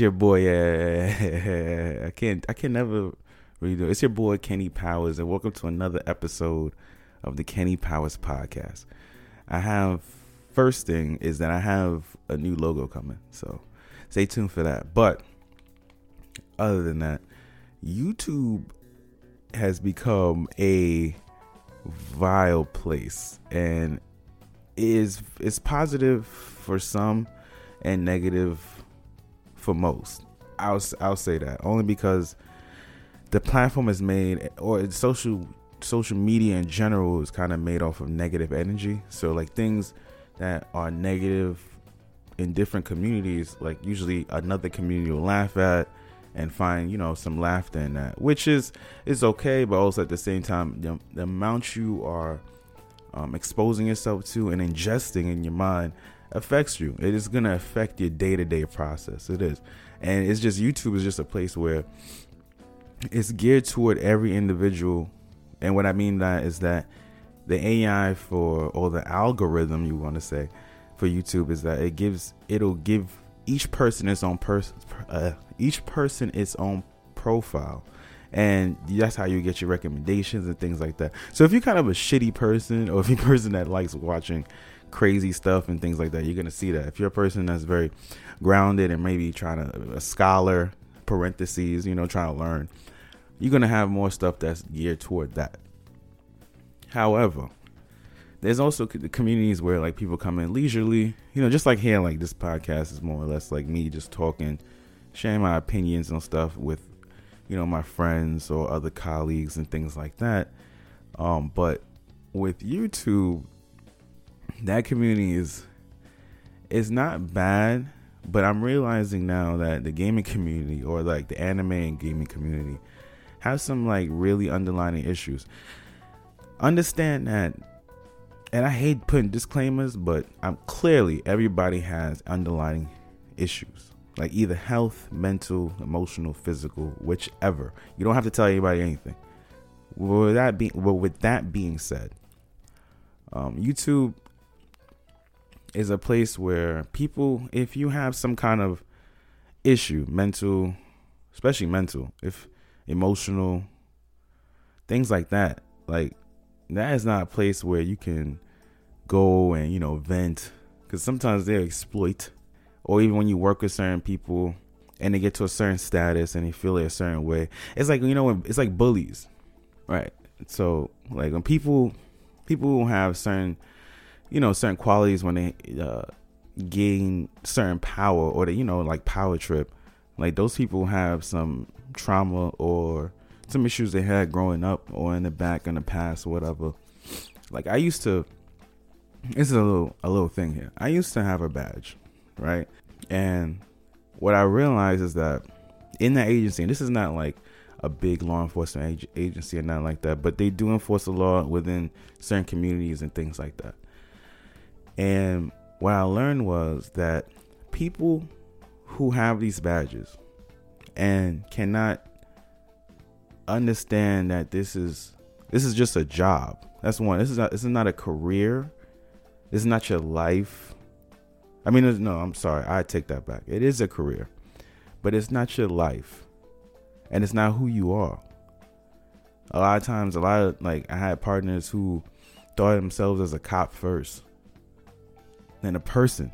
Your boy. Uh, I can't. I can never really do. It. It's your boy Kenny Powers, and welcome to another episode of the Kenny Powers podcast. I have first thing is that I have a new logo coming, so stay tuned for that. But other than that, YouTube has become a vile place, and is is positive for some and negative for most. I'll I'll say that only because the platform is made or social social media in general is kind of made off of negative energy. So like things that are negative in different communities, like usually another community will laugh at and find you know some laughter in that, which is is okay, but also at the same time the, the amount you are um, exposing yourself to and ingesting in your mind affects you. It is gonna affect your day to day process. It is, and it's just YouTube is just a place where it's geared toward every individual. And what I mean by that is that the AI for or the algorithm you want to say for YouTube is that it gives it'll give each person its own person uh, each person its own profile and that's how you get your recommendations and things like that so if you're kind of a shitty person or if you're a person that likes watching crazy stuff and things like that. You're gonna see that. If you're a person that's very grounded and maybe trying to a scholar parentheses you know trying to learn you're gonna have more stuff that's geared toward that. However there's also communities where like people come in leisurely you know just like here like this podcast is more or less like me just talking sharing my opinions and stuff with you know my friends or other colleagues and things like that. Um but with youtube that community is is not bad, but I'm realizing now that the gaming community or like the anime and gaming community has some like really underlining issues. Understand that and I hate putting disclaimers, but I'm clearly everybody has underlying issues. Like either health, mental, emotional, physical, whichever. You don't have to tell anybody anything. With that being well, with that being said, um, YouTube is a place where people, if you have some kind of issue, mental, especially mental, if emotional, things like that, like that is not a place where you can go and, you know, vent. Because sometimes they exploit, or even when you work with certain people and they get to a certain status and they feel it a certain way, it's like, you know, it's like bullies, right? So, like when people, people have certain you know certain qualities when they uh, gain certain power or they you know like power trip. Like those people have some trauma or some issues they had growing up or in the back in the past or whatever. Like i used to this is a little a little thing here. I used to have a badge right? And what i realized is that in that agency and this is not like a big law enforcement agency or nothing like that but they do enforce the law within certain communities and things like that and what I learned was that people who have these badges and cannot understand that this is this is just a job. That's one. This is not this is not a career. This is not your life. I mean, no, I'm sorry. I take that back. It is a career, but it's not your life, and it's not who you are. A lot of times, a lot of like I had partners who thought themselves as a cop first, than a person.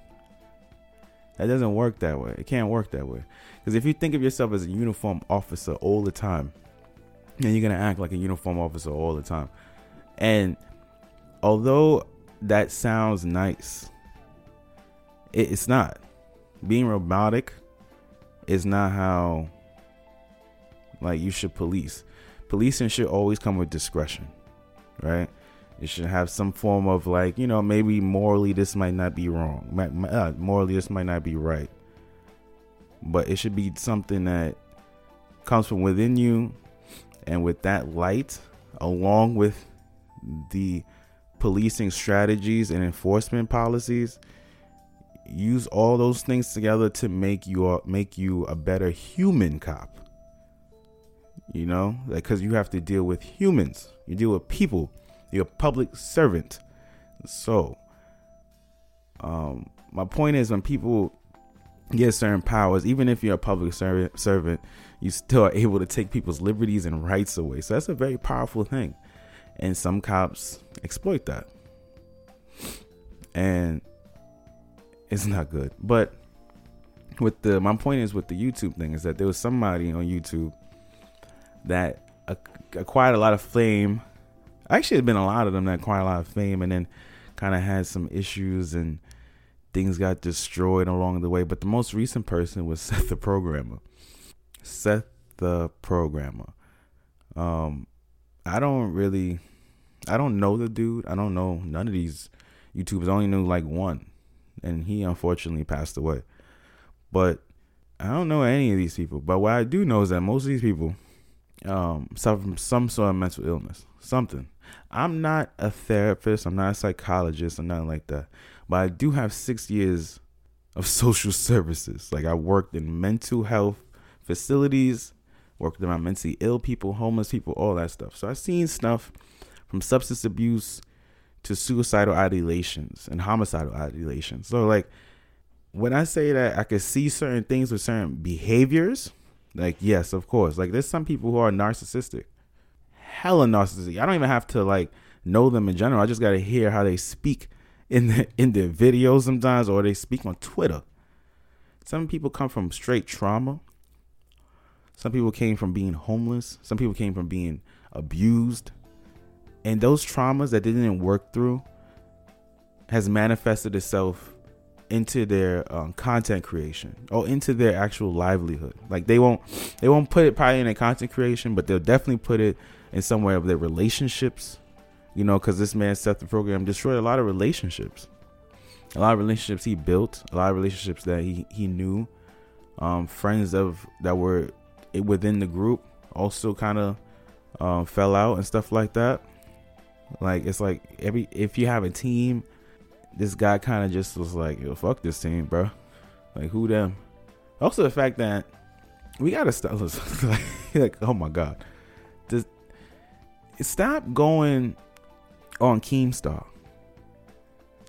That doesn't work that way. It can't work that way. Because if you think of yourself as a uniform officer all the time, then you're going to act like a uniform officer all the time. And although that sounds nice, it, it's not. Being robotic is not how like you should police. Policing should always come with discretion, right? It should have some form of like, you know, maybe morally this might not be wrong. Uh, morally this might not be right. But it should be something that comes from within you and with that light along with the policing strategies and enforcement policies use all those things together to make you make you a better human cop you know like because you have to deal with humans you deal with people you're a public servant. So, um, my point is when people get certain powers. Even if you're a public servant, servant, you still are able to take people's liberties and rights away. So that's a very powerful thing, and some cops exploit that, and it's not good. But with the my point is with the YouTube thing is that there was somebody on YouTube that acquired a lot of fame. Actually, there's been a lot of them that quite a lot of fame, and then kind of had some issues and things got destroyed along the way. But the most recent person was Seth the Programmer. Seth the Programmer. Um, I don't really, I don't know the dude. I don't know none of these YouTubers. I only knew like one, and he unfortunately passed away. But I don't know any of these people. But what I do know is that most of these people um, suffer from some sort of mental illness, something. I'm not a therapist. I'm not a psychologist. I'm nothing like that. But I do have six years of social services. Like I worked in mental health facilities, worked around mentally ill people, homeless people, all that stuff. So I've seen stuff from substance abuse to suicidal ideations and homicidal ideations. So like when I say that I could see certain things with certain behaviors, like yes, of course. Like there's some people who are narcissistic. Hella narcissistic. I don't even have to like know them in general. I just gotta hear how they speak in the in their videos sometimes or they speak on Twitter. Some people come from straight trauma. Some people came from being homeless. Some people came from being abused. And those traumas that they didn't work through has manifested itself into their um, content creation or into their actual livelihood. Like they won't they won't put it probably in their content creation, but they'll definitely put it in some way of their relationships. You know, because this man Seth the program destroyed a lot of relationships, a lot of relationships he built, a lot of relationships that he he knew, um, friends of that were within the group also kind of um, fell out and stuff like that. Like it's like every if you have a team this guy kind of just was like, yo, fuck this team, bro. Like, who them? Also, the fact that we gotta stop. like, oh my god, just stop going on Keemstar.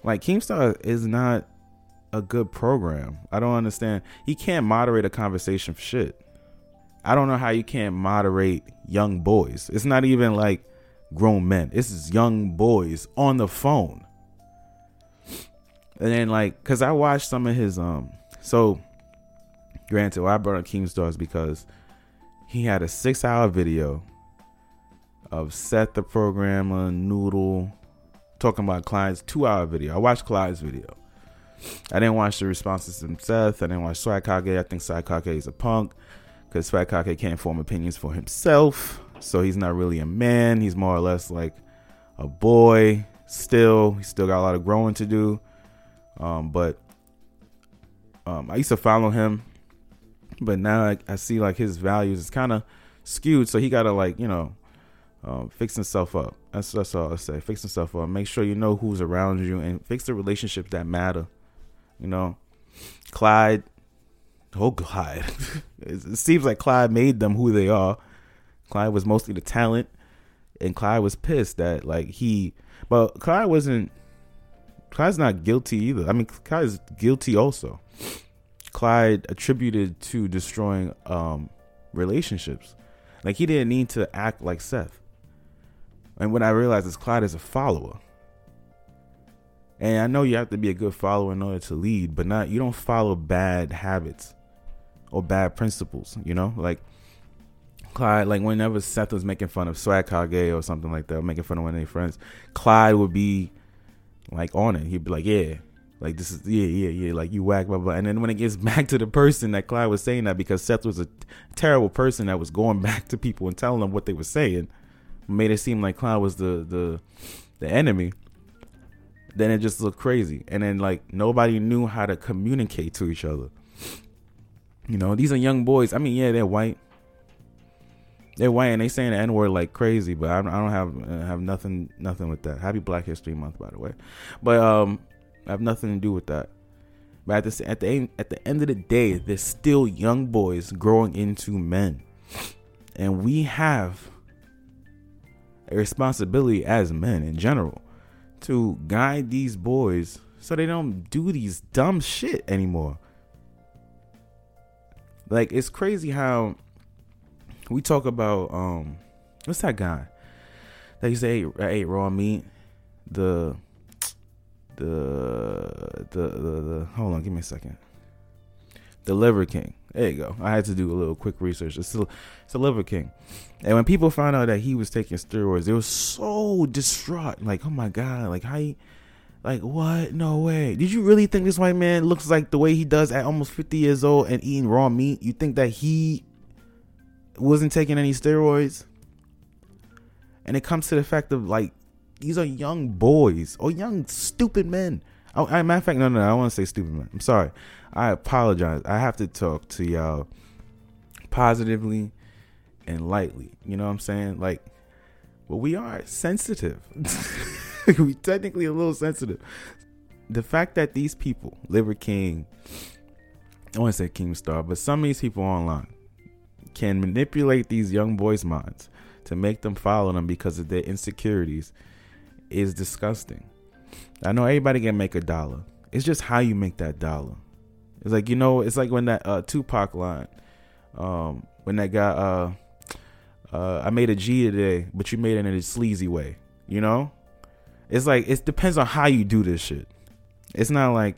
Like, Keemstar is not a good program. I don't understand. He can't moderate a conversation for shit. I don't know how you can't moderate young boys. It's not even like grown men. This is young boys on the phone. And then like, cause I watched some of his um. So, granted, why I brought up Keemstar because he had a six-hour video of Seth the programmer, Noodle, talking about Clyde's two-hour video. I watched Clyde's video. I didn't watch the responses from Seth. I didn't watch Swag Kage. I think Swag Kage is a punk because Swag Kage can't form opinions for himself. So he's not really a man. He's more or less like a boy. Still, he's still got a lot of growing to do. Um, but um, I used to follow him, but now I, I see like his values is kind of skewed. So he gotta like you know um, fix himself up. That's that's all I say. Fix himself up. Make sure you know who's around you and fix the relationships that matter. You know, Clyde. Oh Clyde. it seems like Clyde made them who they are. Clyde was mostly the talent, and Clyde was pissed that like he. But Clyde wasn't Clyde's not guilty either. I mean, Clyde's guilty also. Clyde attributed to destroying um, relationships. Like he didn't need to act like Seth. And what I realized is Clyde is a follower. And I know you have to be a good follower in order to lead, but not you don't follow bad habits or bad principles, you know? Like Clyde, like whenever Seth was making fun of Swag Kage or something like that, making fun of one of their friends, Clyde would be like on it. He'd be like, yeah, like this is yeah, yeah, yeah, like you whack blah blah. And then when it gets back to the person that Clyde was saying that because Seth was a terrible person that was going back to people and telling them what they were saying, made it seem like Clyde was the the the enemy. Then it just looked crazy, and then like nobody knew how to communicate to each other. You know, these are young boys. I mean, yeah, they're white, they're white and they saying the N word like crazy, but I, I don't have uh, have nothing nothing with that. Happy Black History Month, by the way. But um, I have nothing to do with that. But at the at the at the end of the day, there's still young boys growing into men, and we have a responsibility as men in general to guide these boys so they don't do these dumb shit anymore. Like it's crazy how we talk about um what's that guy that used to eat, ate raw meat? The the, the the the hold on, give me a second. The Liver King. There you go. I had to do a little quick research. It's still it's a Liver King. And when people found out that he was taking steroids, they were so distraught. Like, oh my god, like how he like what? No way. Did you really think this white man looks like the way he does at almost 50 years old and eating raw meat? You think that he wasn't taking any steroids? And it comes to the fact of like these are young boys or young stupid men. Oh, I, matter of fact, no, no, no I want to say stupid men. I'm sorry. I apologize. I have to talk to y'all positively and lightly. You know what I'm saying? Like, well, we are sensitive. we technically a little sensitive. The fact that these people, Liver King, I want to say King Star, but some of these people online can manipulate these young boys' minds to make them follow them because of their insecurities is disgusting. I know everybody can make a dollar. It's just how you make that dollar. It's like you know, it's like when that uh, Tupac line, um, when that guy, uh, uh, I made a G today, but you made it in a sleazy way. You know, it's like it depends on how you do this shit. It's not like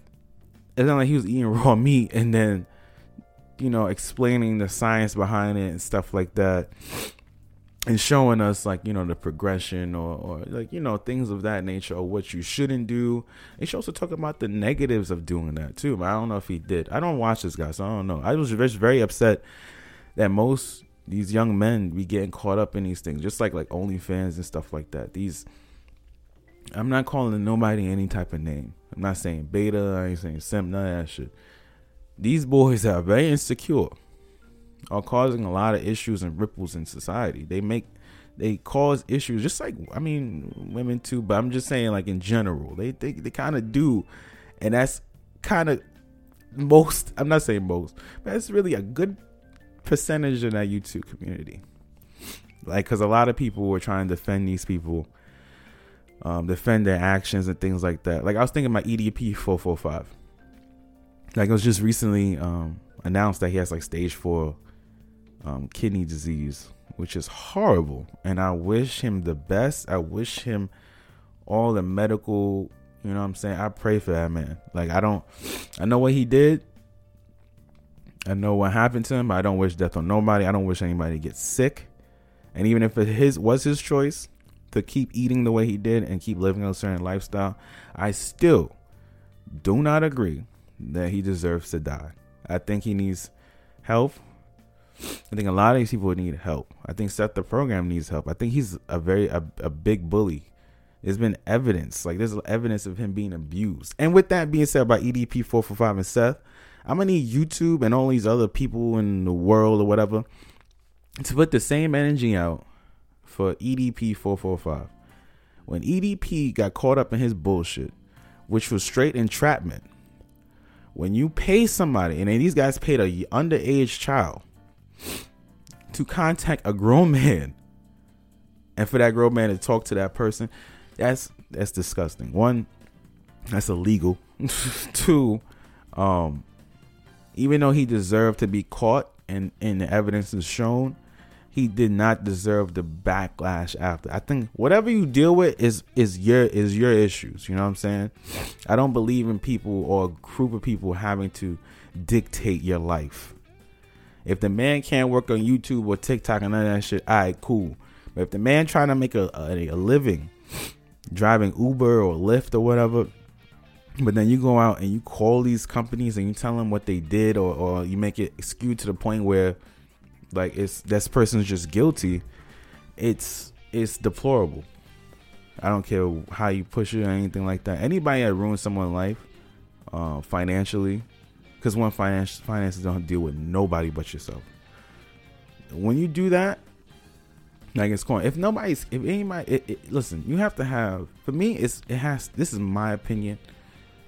it's not like he was eating raw meat and then, you know, explaining the science behind it and stuff like that and showing us like you know the progression or, or like you know things of that nature or what you shouldn't do. And she also talk about the negatives of doing that too but i don't know if he did. I don't watch this guy so i don't know. I was just very upset that most these young men be getting caught up in these things just like like onlyfans and stuff like that. These i'm not calling nobody any type of name. I'm not saying beta i ain't saying sim none of that shit. These boys are very insecure are causing a lot of issues and ripples in society. They make they cause issues just like I mean women too, but I'm just saying like in general. They they, they kind of do. And that's kind of most I'm not saying most, but it's really a good percentage in that YouTube community. Like cuz a lot of people were trying to defend these people um, defend their actions and things like that. Like I was thinking about EDP 445. Like it was just recently um, announced that he has like stage 4 um, kidney disease, which is horrible. And I wish him the best. I wish him all the medical, you know what I'm saying? I pray for that man. Like, I don't, I know what he did. I know what happened to him. I don't wish death on nobody. I don't wish anybody to get sick. And even if it his was his choice to keep eating the way he did and keep living a certain lifestyle, I still do not agree that he deserves to die. I think he needs help. I think a lot of these people need help. I think Seth the program needs help. I think he's a very a, a big bully. There's been evidence, like there's evidence of him being abused. And with that being said, by EDP four four five and Seth, I'm gonna need YouTube and all these other people in the world or whatever to put the same energy out for EDP four four five. When EDP got caught up in his bullshit, which was straight entrapment. When you pay somebody, and these guys paid a underage child to contact a grown man and for that grown man to talk to that person, that's that's disgusting. One, that's illegal. Two, um, even though he deserved to be caught and, and the evidence is shown, he did not deserve the backlash after. I think whatever you deal with is is your is your issues. You know what I'm saying? I don't believe in people or a group of people having to dictate your life. If the man can't work on YouTube or TikTok and of that shit, all right, cool. But if the man trying to make a, a, a living driving Uber or Lyft or whatever, but then you go out and you call these companies and you tell them what they did, or, or you make it skewed to the point where like it's this person's just guilty. It's it's deplorable. I don't care how you push it or anything like that. Anybody that ruins someone's life, uh, financially, because one finance finances don't deal with nobody but yourself. When you do that, like it's going. If nobody's, if anybody, it, it, listen, you have to have. For me, it's it has. This is my opinion,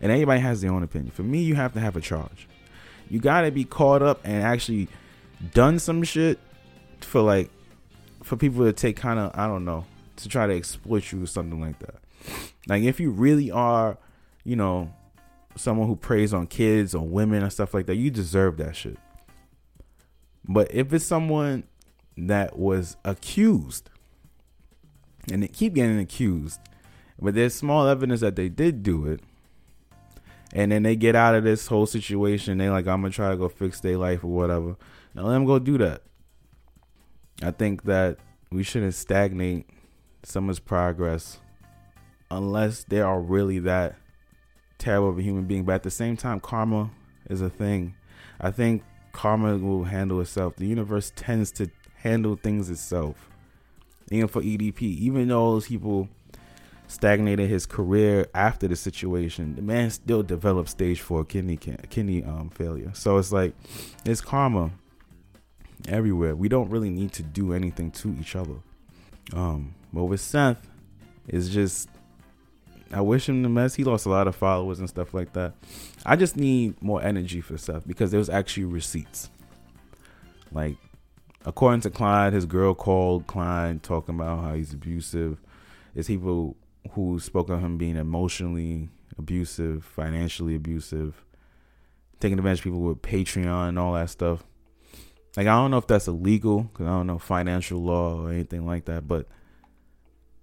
and anybody has their own opinion. For me, you have to have a charge. You got to be caught up and actually done some shit for like for people to take kind of I don't know to try to exploit you or something like that. Like if you really are, you know, someone who preys on kids or women and stuff like that, you deserve that shit. But if it's someone that was accused and they keep getting accused, but there's small evidence that they did do it, and then they get out of this whole situation, they like, I'm gonna try to go fix their life or whatever. Now let them go do that. I think that we shouldn't stagnate someone's progress unless they are really that terrible of a human being. But at the same time, karma is a thing. I think karma will handle itself. The universe tends to handle things itself. Even for EDP, even though those people stagnated his career after the situation, the man still developed stage four kidney kidney um, failure. So it's like it's karma everywhere. We don't really need to do anything to each other. Um, but with Seth, it's just I wish him the best. He lost a lot of followers and stuff like that. I just need more energy for stuff because there was actually receipts. Like, according to Clyde, his girl called Clyde talking about how he's abusive. There's people who spoke of him being emotionally abusive, financially abusive, taking advantage of people with Patreon and all that stuff. Like I don't know if that's illegal because I don't know financial law or anything like that, but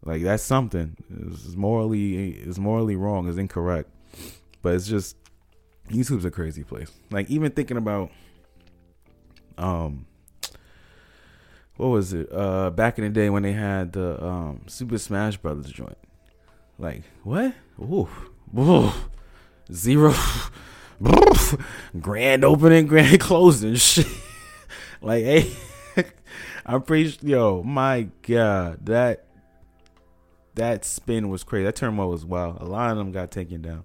like that's something. It's morally it's morally wrong. It's incorrect. But it's just YouTube's a crazy place. Like even thinking about um what was it? Uh back in the day when they had the um Super Smash Brothers joint. Like what? Ooh. Ooh. Zero grand opening, grand closing shit. like hey I'm pretty yo, my god, that that spin was crazy. That turmoil was wild. A lot of them got taken down.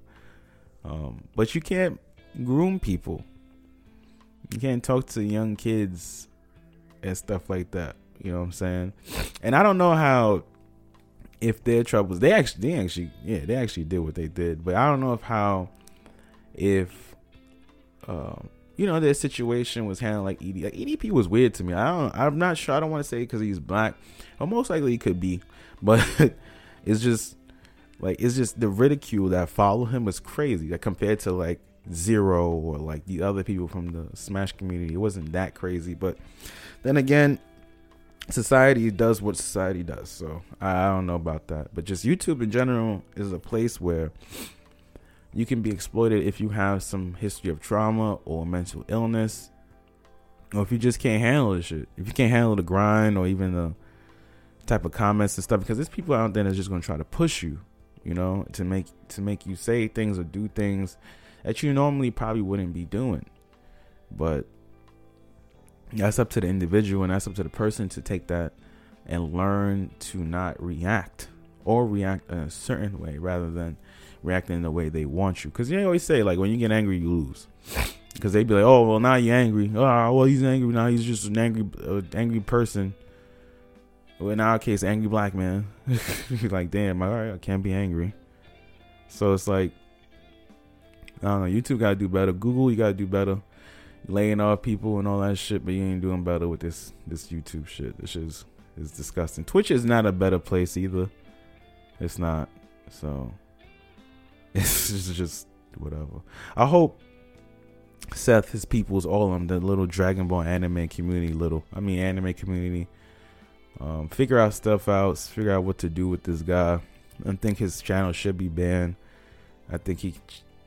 Um, but you can't groom people. You can't talk to young kids and stuff like that. You know what I'm saying? And I don't know how if their troubles they actually they actually yeah they actually did what they did, but I don't know if how if um you know their situation was handled like ED like EDP was weird to me. I don't I'm not sure. I don't want to say because he's black, but most likely he could be, but it's just like it's just the ridicule that follow him was crazy. Like compared to like Zero or like the other people from the Smash community, it wasn't that crazy. But then again, society does what society does. So I don't know about that. But just YouTube in general is a place where you can be exploited if you have some history of trauma or mental illness. Or if you just can't handle the shit. If you can't handle the grind or even the type of comments and stuff because there's people out there that's just gonna try to push you, you know, to make to make you say things or do things that you normally probably wouldn't be doing. But that's up to the individual and that's up to the person to take that and learn to not react or react in a certain way rather than reacting in the way they want you. Because they always say like when you get angry, you lose. Because they'd be like, oh well, now you're angry. Oh well, he's angry now. He's just an angry, uh, angry person in our case, angry black man. like, damn, all right, I can't be angry. So it's like, I don't know. YouTube gotta do better. Google, you gotta do better. Laying off people and all that shit, but you ain't doing better with this this YouTube shit. This is is disgusting. Twitch is not a better place either. It's not. So it's just, just whatever. I hope Seth, his people's all of them, the little Dragon Ball anime community, little I mean anime community um, figure out stuff out, figure out what to do with this guy. I think his channel should be banned. I think he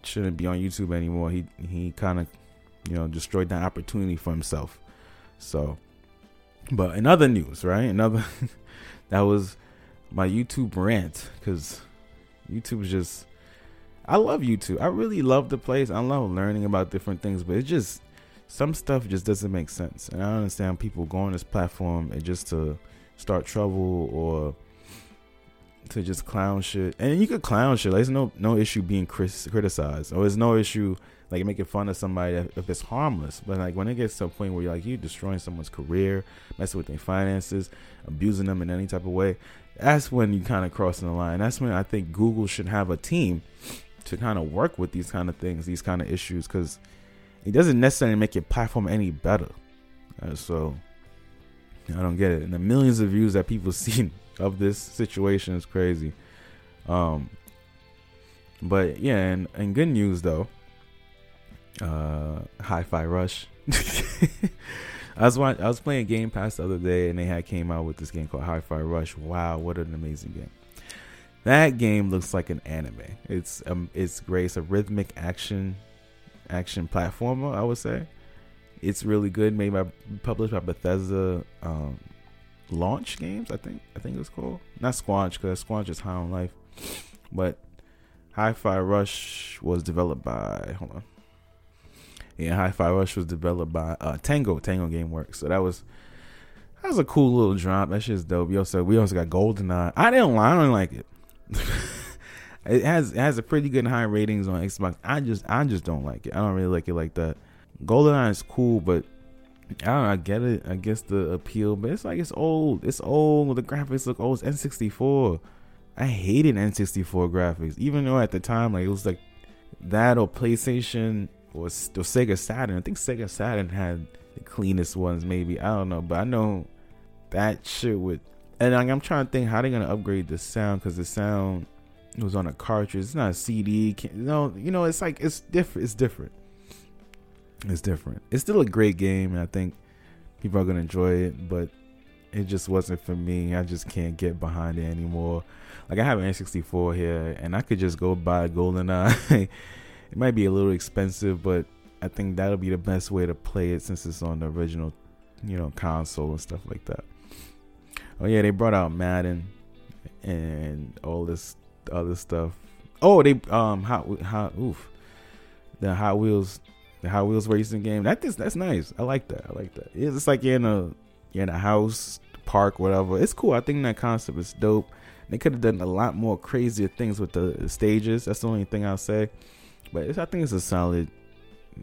shouldn't be on YouTube anymore. He he kind of you know destroyed that opportunity for himself. So, but in other news, right? Another that was my YouTube rant because YouTube is just. I love YouTube. I really love the place. I love learning about different things, but it's just some stuff just doesn't make sense. And I understand people go on this platform and just to start trouble or to just clown shit. And you could clown shit. Like, there's no no issue being criticized, or there's no issue like making fun of somebody if it's harmless. But like when it gets to a point where you're like you destroying someone's career, messing with their finances, abusing them in any type of way, that's when you kind of crossing the line. That's when I think Google should have a team to kind of work with these kind of things, these kind of issues, because it doesn't necessarily make your platform any better. Uh, so I don't get it. And the millions of views that people see of this situation is crazy. Um, but yeah, and, and good news though. Uh, Hi-Fi Rush. I was I was playing Game Pass the other day, and they had came out with this game called Hi-Fi Rush. Wow, what an amazing game! That game looks like an anime. It's um, it's great. It's a rhythmic action action platformer. I would say it's really good. Made by published by Bethesda um, Launch Games. I think I think it's called not Squanch because Squanch is High on Life, but Hi-Fi Rush was developed by hold on. Yeah, Hi-Fi Rush was developed by uh, Tango Tango GameWorks. So that was that was a cool little drop. That shit's dope. Yo, so we also got GoldenEye. I didn't lie. I don't like it. it has it has a pretty good high ratings on Xbox. I just I just don't like it. I don't really like it like that. GoldenEye is cool, but I don't know, I get it. I guess the appeal, but it's like it's old. It's old. The graphics look old. It's N64. I hated N64 graphics, even though at the time like it was like that or PlayStation or, or Sega Saturn. I think Sega Saturn had the cleanest ones, maybe. I don't know, but I know that shit would. And like, I'm trying to think how they're gonna upgrade the sound because the sound was on a cartridge. It's not a CD. You know, you know, it's like it's different. It's different. It's different. It's still a great game, and I think people are gonna enjoy it. But it just wasn't for me. I just can't get behind it anymore. Like I have an N64 here, and I could just go buy GoldenEye. it might be a little expensive, but I think that'll be the best way to play it since it's on the original, you know, console and stuff like that. Oh yeah, they brought out Madden and all this other stuff. Oh, they um hot hot oof the Hot Wheels the Hot Wheels racing game. That is that's nice. I like that. I like that. It's, it's like you're in a you're in a house park whatever. It's cool. I think that concept is dope. They could have done a lot more crazier things with the stages. That's the only thing I'll say. But I think it's a solid,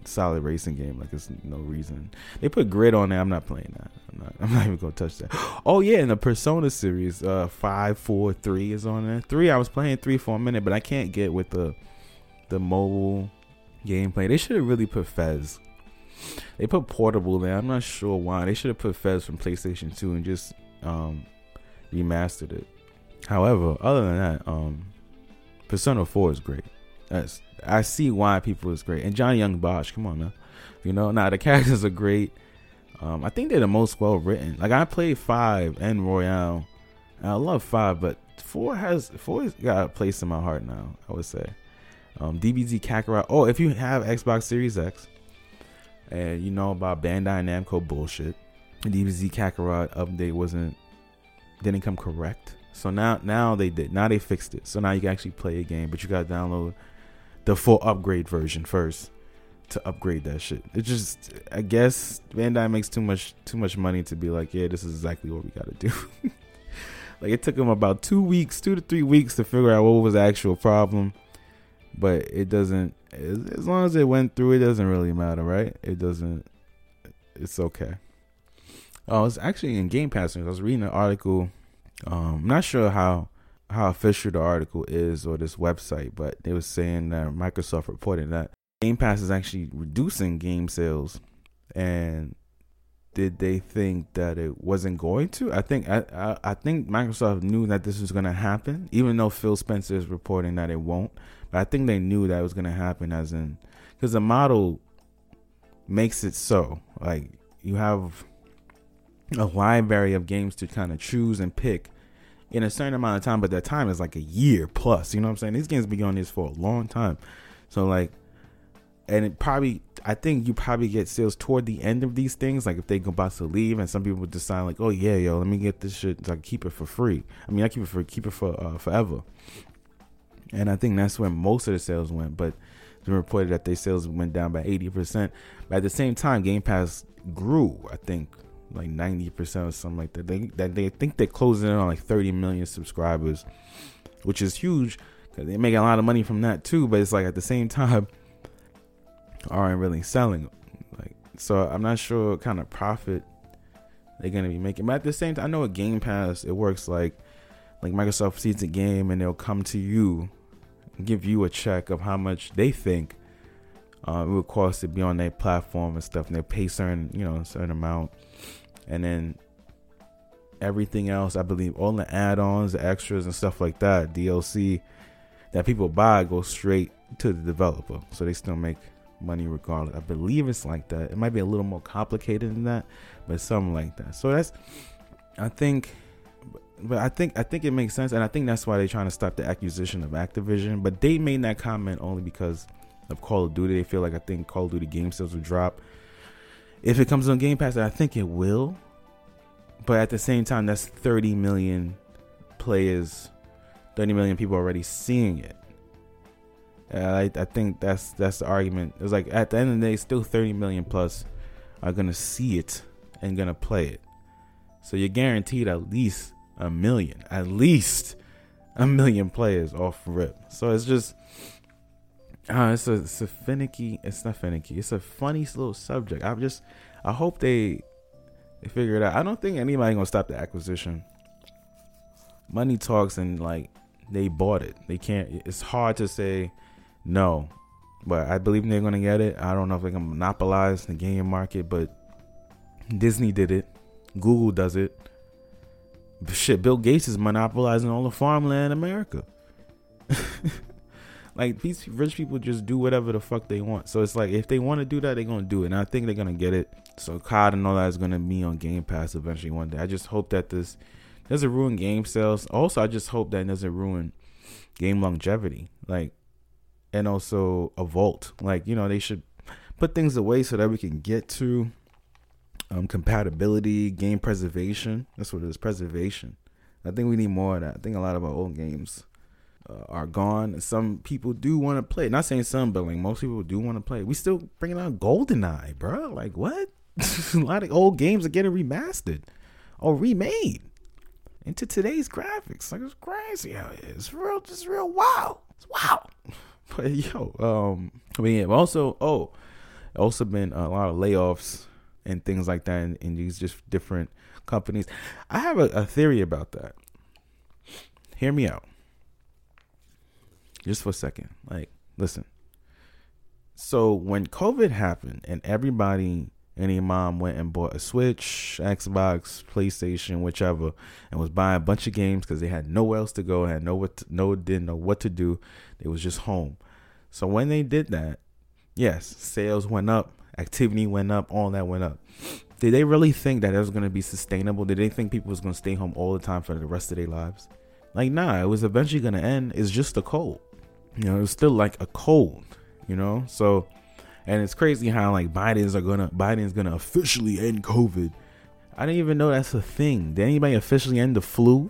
solid racing game. Like it's no reason they put grid on there. I'm not playing that. I'm not. I'm not even gonna touch that. Oh yeah, in the Persona series, uh, five, four, three is on there. Three, I was playing three for a minute, but I can't get with the the mobile gameplay. They should have really put FES. They put portable there. I'm not sure why. They should have put FES from PlayStation 2 and just um, remastered it. However, other than that, um, Persona 4 is great. That's I see why people is great. And Johnny Yong Bosch, come on now. You know, now the characters are great. Um, I think they're the most well written. Like I played five and Royal. And I love five, but four has four has got a place in my heart now. I would say. Um, DBZ Kakarot. Oh, if you have Xbox Series X, and you know about Bandai Namco bullshit, DBZ Kakarot update wasn't didn't come correct. So now now they did. Now they fixed it. So now you can actually play a game, but you gotta download the full upgrade version first to upgrade that shit. It just I guess Bandai makes too much too much money to be like, yeah, this is exactly what we gotta do. like it took them about two weeks, two to three weeks to figure out what was the actual problem. But it doesn't as long as it went through, it doesn't really matter, right? It doesn't it's okay. Oh, it's actually in Game Pass. I was reading an article um, I'm not sure how how official the article is or this website, but they were saying that Microsoft reported that Game Pass is actually reducing game sales, and did they think that it wasn't going to? I think I, I, I think Microsoft knew that this was going to happen, even though Phil Spencer is reporting that it won't. But I think they knew that was to happen, as in because the model makes it so like you have a library of games to kind of choose and pick in a certain amount of time, but that time is like a year plus. You know what I'm saying? These games been on this for a long time. So like and it probably I think you probably get sales toward the end of these things, like if they go about to leave and some people decide like, oh yeah, yo, let me get this shit so I keep it for free. I mean I keep it for keep it for uh, forever. And I think that's where most of the sales went, but it's been reported that their sales went down by eighty percent. But at the same time, Game Pass grew, I think, like ninety percent or something like that. They that they think they're closing in on like thirty million subscribers, which is huge because they're making a lot of money from that too. But it's like at the same time, aren't really selling. Like so, I'm not sure what kind of profit they're gonna be making. But at the same time, I know a Game Pass it works like like Microsoft sees a game and they'll come to you, give you a check of how much they think uh, it would cost to be on their platform and stuff, and they pay certain you know a certain amount and then everything else, I believe, all the add-ons, the extras, and stuff like that, DLC that people buy goes straight to the developer, so they still make money regardless. I believe it's like that. It might be a little more complicated than that, but something like that. So that's, I think, but I think I think it makes sense, and I think that's why they're trying to stop the acquisition of Activision. But they made that comment only because of Call of Duty. They feel like I think Call of Duty game sales will drop if it comes on Game Pass. I think it will, but at the same time, that's 30 million players, 30 million people already seeing it. I, I think that's that's the argument. It's like at the end of the day, still 30 million plus are gonna see it and gonna play it. So you're guaranteed at least a million, at least a million players off rip. So it's just, uh, it's a it's a finicky. It's not finicky. It's a funny little subject. I'm just I hope they they figure it out. I don't think anybody gonna stop the acquisition. Money talks and like they bought it. They can't. It's hard to say no, but I believe they're gonna get it. I don't know if they can monopolize the game market, but Disney did it. Google does it. Shit, Bill Gates is monopolizing all the farmland in America. like these rich people just do whatever the fuck they want. So it's like if they want to do that, they're gonna do it. And I think they're gonna get it. So COD and all that is gonna be on Game Pass eventually one day. I just hope that this doesn't ruin game sales. Also, I just hope that it doesn't ruin game longevity. Like and also a vault. Like, you know, they should put things away so that we can get to um, compatibility, game preservation. That's what it is, preservation. I think we need more of that. I think a lot of our old games uh, are gone. Some people do want to play. Not saying some, but like most people do want to play. We still bringing out GoldenEye, bro. Like what? a lot of old games are getting remastered or remade into today's graphics. Like it's crazy how it is. It's real, just real wow. It's wow. But yo, um, I mean, also, oh, also been a lot of layoffs and things like that in, in these just different companies. I have a, a theory about that. Hear me out, just for a second. Like, listen. So when COVID happened and everybody any mom went and bought a Switch, Xbox, PlayStation, whichever, and was buying a bunch of games because they had nowhere else to go, had no what, to, no didn't know what to do. It was just home. So when they did that, yes, sales went up, activity went up, all that went up. Did they really think that it was going to be sustainable? Did they think people was going to stay home all the time for the rest of their lives? Like, nah, it was eventually going to end. It's just a cold. You know, it was still like a cold. You know, so and it's crazy how like Biden's are gonna Biden's gonna officially end COVID. I didn't even know that's a thing. Did anybody officially end the flu?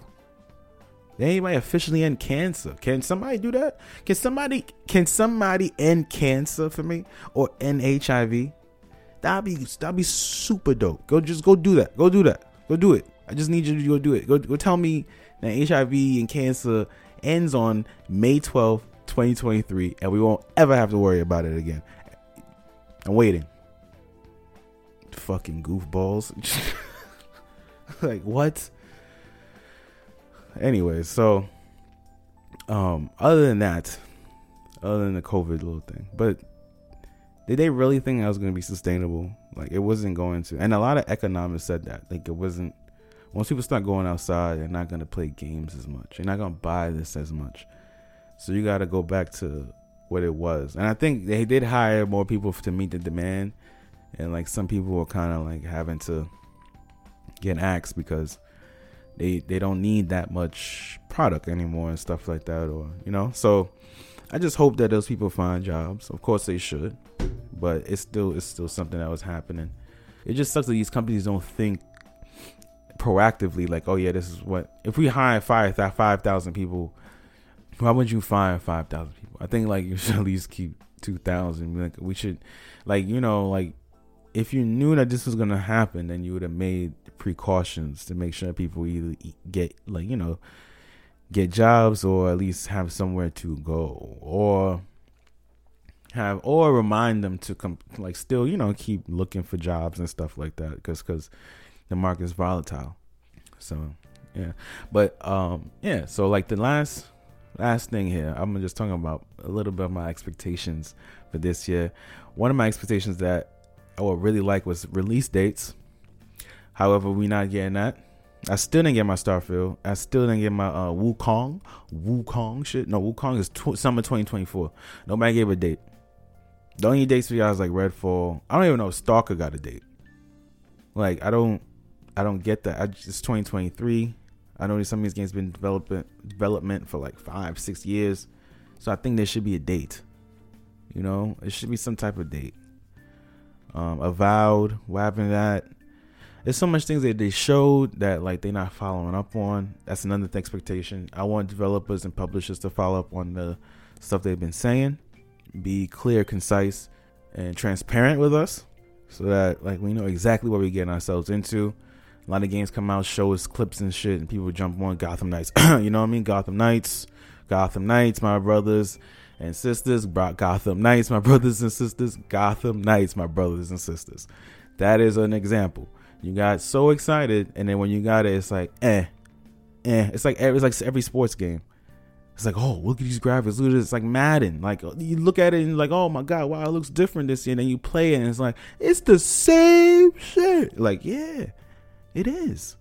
Did anybody officially end cancer? Can somebody do that? Can somebody can somebody end cancer for me or end HIV? That'd be that'd be super dope. Go just go do that. Go do that. Go do it. I just need you to go do it. Go go tell me that HIV and cancer ends on May 12th, 2023, and we won't ever have to worry about it again. I'm waiting. Fucking goofballs. like what? Anyway, so um other than that, other than the COVID little thing, but did they really think that was going to be sustainable? Like it wasn't going to. And a lot of economists said that. Like it wasn't once people start going outside, they're not going to play games as much. You're not going to buy this as much. So you got to go back to what it was. And I think they did hire more people to meet the demand. And like some people were kind of like having to get axed because they they don't need that much product anymore and stuff like that or you know. So I just hope that those people find jobs. Of course they should. But it's still it's still something that was happening. It just sucks that these companies don't think proactively like, oh yeah, this is what if we hire five five thousand people why would you fire five thousand people? I think like you should at least keep two thousand. Like we should, like you know, like if you knew that this was gonna happen, then you would have made precautions to make sure people either get like you know get jobs or at least have somewhere to go or have or remind them to come like still you know keep looking for jobs and stuff like that because because the market is volatile so yeah but um yeah so like the last last thing here, I'm just talking about a little bit of my expectations for this year. One of my expectations that I would really like was release dates. However, we not getting that. I still didn't get my Starfield. I still didn't get my uh, Wukong. Wukong shit. No, Wukong is tw- summer 2024. Nobody gave a date. The only dates for y'all is like Redfall. I don't even know if Stalker got a date. Like I don't, I don't get that. I, it's 2023. I know some of these games been development development for like five, six years. So I think there should be a date. You know, it should be some type of date. Um, Avowed, what happened to that? There's so much things that they showed that like they're not following up on. That's another expectation. I want developers and publishers to follow up on the stuff they've been saying, be clear, concise, and transparent with us, so that like we know exactly what we're getting ourselves into. A lot of games come out, show us clips and shit, and people jump on Gotham Knights. you know what I mean? Gotham Knights, Gotham Knights, my brothers and sisters. Gotham Knights, my brothers and sisters. Gotham Knights, my brothers and sisters. That is an example. You got so excited, and then when you got it, it's like, eh, eh. It's like it's like every sports game. It's like, oh, look at these graphics. Look at this. It's like Madden. Like you look at it and like, oh my god, wow, it looks different this year. And then you play it and it's like, it's the same shit. Like, yeah, it is.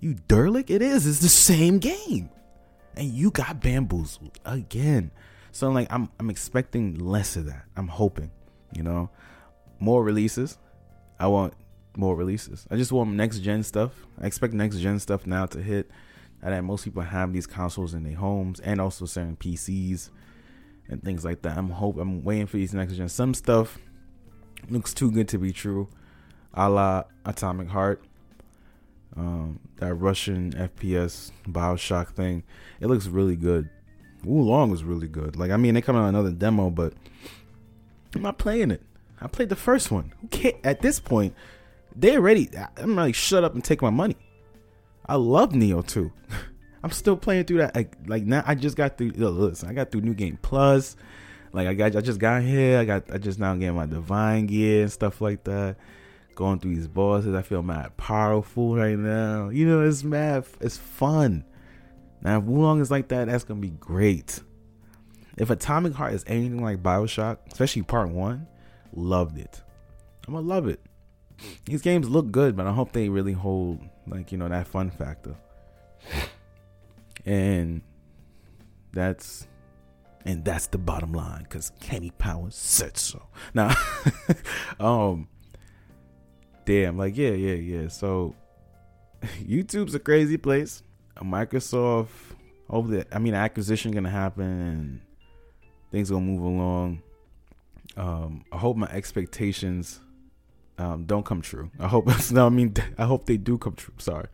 You derlick, it is. It's the same game. And you got bamboozled again. So like I'm I'm expecting less of that. I'm hoping, you know, more releases. I want more releases. I just want next gen stuff. I expect next gen stuff now to hit. And that most people have these consoles in their homes and also certain PCs and things like that. I'm hope I'm waiting for these next gen. Some stuff looks too good to be true, a la Atomic Heart um, that Russian FPS Bioshock thing. It looks really good. Wo Long was really good. Like I mean, they come out another demo, but I'm not playing it. I played the first one. Who can't at this point? They already. I'm like, shut up and take my money. I love Nioh 2. I'm still playing through that. Like, like now, I just got through. Listen, I got through New Game Plus. Like I got, I just got here. I got, I just now getting my divine gear and stuff like that going through these bosses. I feel mad powerful right now. You know, it's mad. It's fun. Now, if Wo Long is like that, that's gonna be great. If Atomic Heart is anything like Bioshock, especially Part One, loved it. I'm gonna love it. These games look good, but I hope they really hold like you know that fun factor. And that's and that's the bottom line because Kenny Powers said so. Now, um, damn, like yeah, yeah, yeah. So YouTube's a crazy place. Microsoft over the I mean acquisition gonna happen and things gonna move along. Um, I hope my expectations um, don't come true. I hope no, I mean I hope they do come true. Sorry.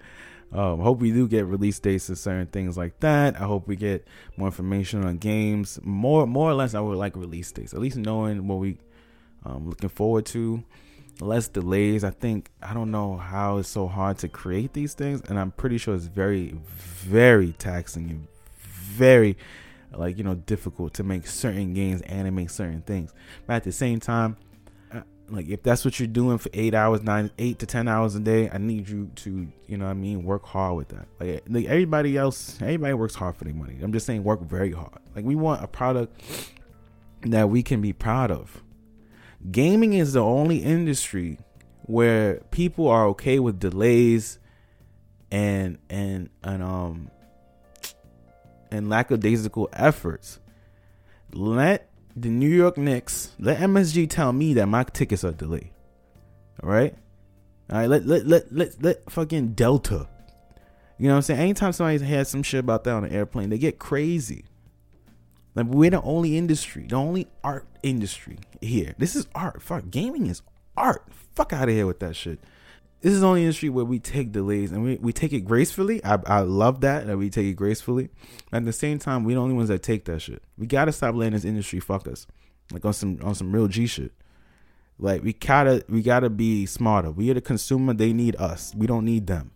Um, I hope we do get release dates and certain things like that. I hope we get more information on games. More, more or less, I would like release dates. At least knowing what we um, looking forward to less delays. I think I don't know how it's so hard to create these things, and I'm pretty sure it's very, very taxing and very like you know difficult to make certain games animate certain things. But at the same time, uh, like if that's what you're doing for eight hours, nine, eight to ten hours a day, I need you to you know what I mean work hard with that. Like, like everybody else, everybody works hard for their money. I'm just saying work very hard. Like we want a product that we can be proud of gaming is the only industry where people are okay with delays and and and um and lackadaisical efforts. Let the New York Knicks, let MSG tell me that my tickets are delayed. All right, all right. Let let let let let fucking Delta. You know what I'm saying? Anytime somebody has some shit about that on an airplane, they get crazy. Like we're the only industry, the only art industry here. This is art. Fuck, gaming is art. Fuck out of here with that shit. This is the only industry where we take delays and we, we take it gracefully. I, I love that that we take it gracefully. At the same time, we're the only ones that take that shit. We gotta stop letting this industry fuck us. Like on some on some real G shit. Like we gotta we gotta be smarter. We are the consumer. They need us. We don't need them.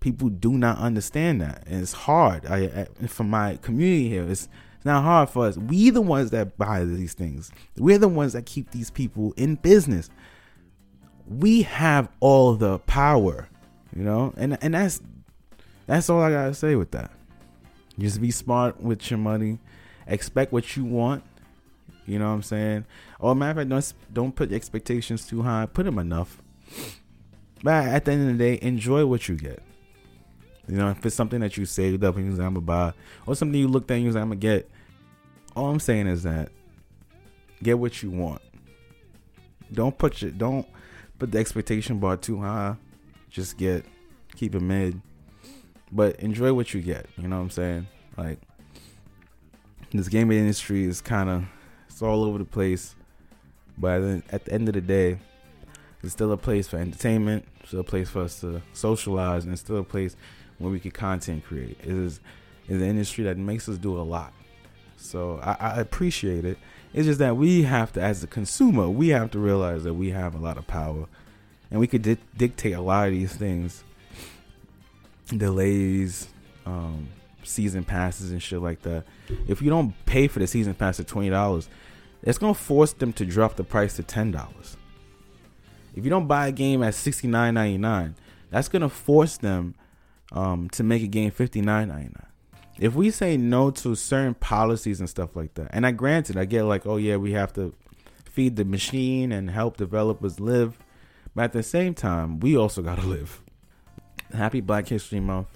People do not understand that, and it's hard. I, I for my community here, it's it's not hard for us. We the ones that buy these things. We're the ones that keep these people in business. We have all the power, you know, and and that's that's all I gotta say with that. Just be smart with your money. Expect what you want. You know what I'm saying? Or matter of fact, don't don't put expectations too high. Put them enough. But at the end of the day, enjoy what you get. You know, if it's something that you saved up and you say I'm gonna buy, or something you looked at and you say I'm gonna get, all I'm saying is that get what you want. Don't put your don't put the expectation bar too high. Just get keep it mid. But enjoy what you get. You know what I'm saying? Like this gaming industry is kind of it's all over the place. But at the end of the day, it's still a place for entertainment, still a place for us to socialize, and it's still a place where we can content create. It is is an industry that makes us do a lot. So I, I appreciate it. It's just that we have to, as a consumer, we have to realize that we have a lot of power, and we could di- dictate a lot of these things, delays, um, season passes, and shit like that. If you don't pay for the season pass at twenty dollars, it's gonna force them to drop the price to ten dollars. If you don't buy a game at sixty nine ninety nine, that's gonna force them um, to make a game fifty nine ninety nine. If we say no to certain policies and stuff like that, and I granted, I get like, oh yeah, we have to feed the machine and help developers live, but at the same time, we also gotta live. Happy Black History Month.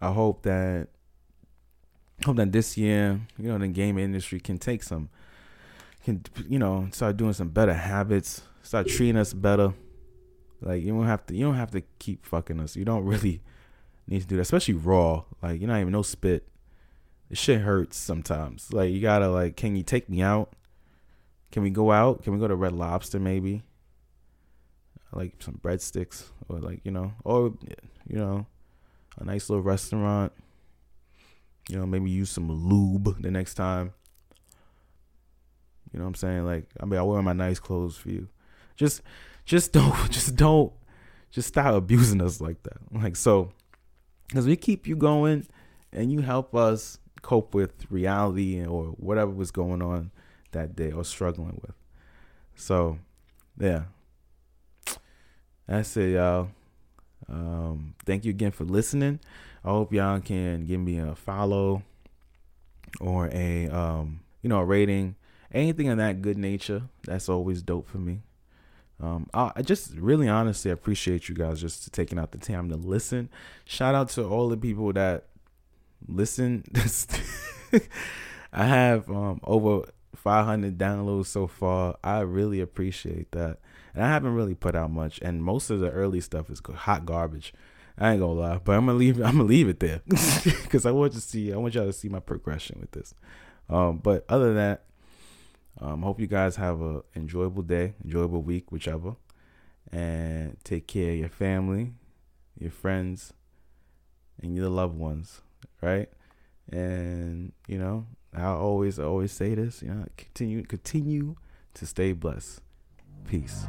I hope that hope that this year, you know, the game industry can take some can you know start doing some better habits, start treating us better. Like you don't have to you don't have to keep fucking us. You don't really need to do that, especially raw. Like you're not even no spit. This shit hurts sometimes. Like you gotta like, can you take me out? Can we go out? Can we go to Red Lobster maybe? Like some breadsticks or like you know, or you know, a nice little restaurant. You know, maybe use some lube the next time. You know what I'm saying? Like, I mean, I wear my nice clothes for you. Just, just don't, just don't, just stop abusing us like that. Like, so, because we keep you going and you help us cope with reality or whatever was going on that day or struggling with. So, yeah. That's it, y'all. Um, thank you again for listening. I hope y'all can give me a follow or a um, you know, a rating anything of that good nature, that's always dope for me. Um, I, just really honestly appreciate you guys just taking out the time to listen. Shout out to all the people that listen. I have um, over 500 downloads so far. I really appreciate that. And I haven't really put out much, and most of the early stuff is hot garbage. I ain't gonna lie, but I'm gonna leave. I'm gonna leave it there because I want to see. I want y'all to see my progression with this. Um, but other than that, um, hope you guys have a enjoyable day, enjoyable week, whichever, and take care of your family, your friends, and your loved ones, right? And you know, I always always say this, you know, continue continue to stay blessed. Peace.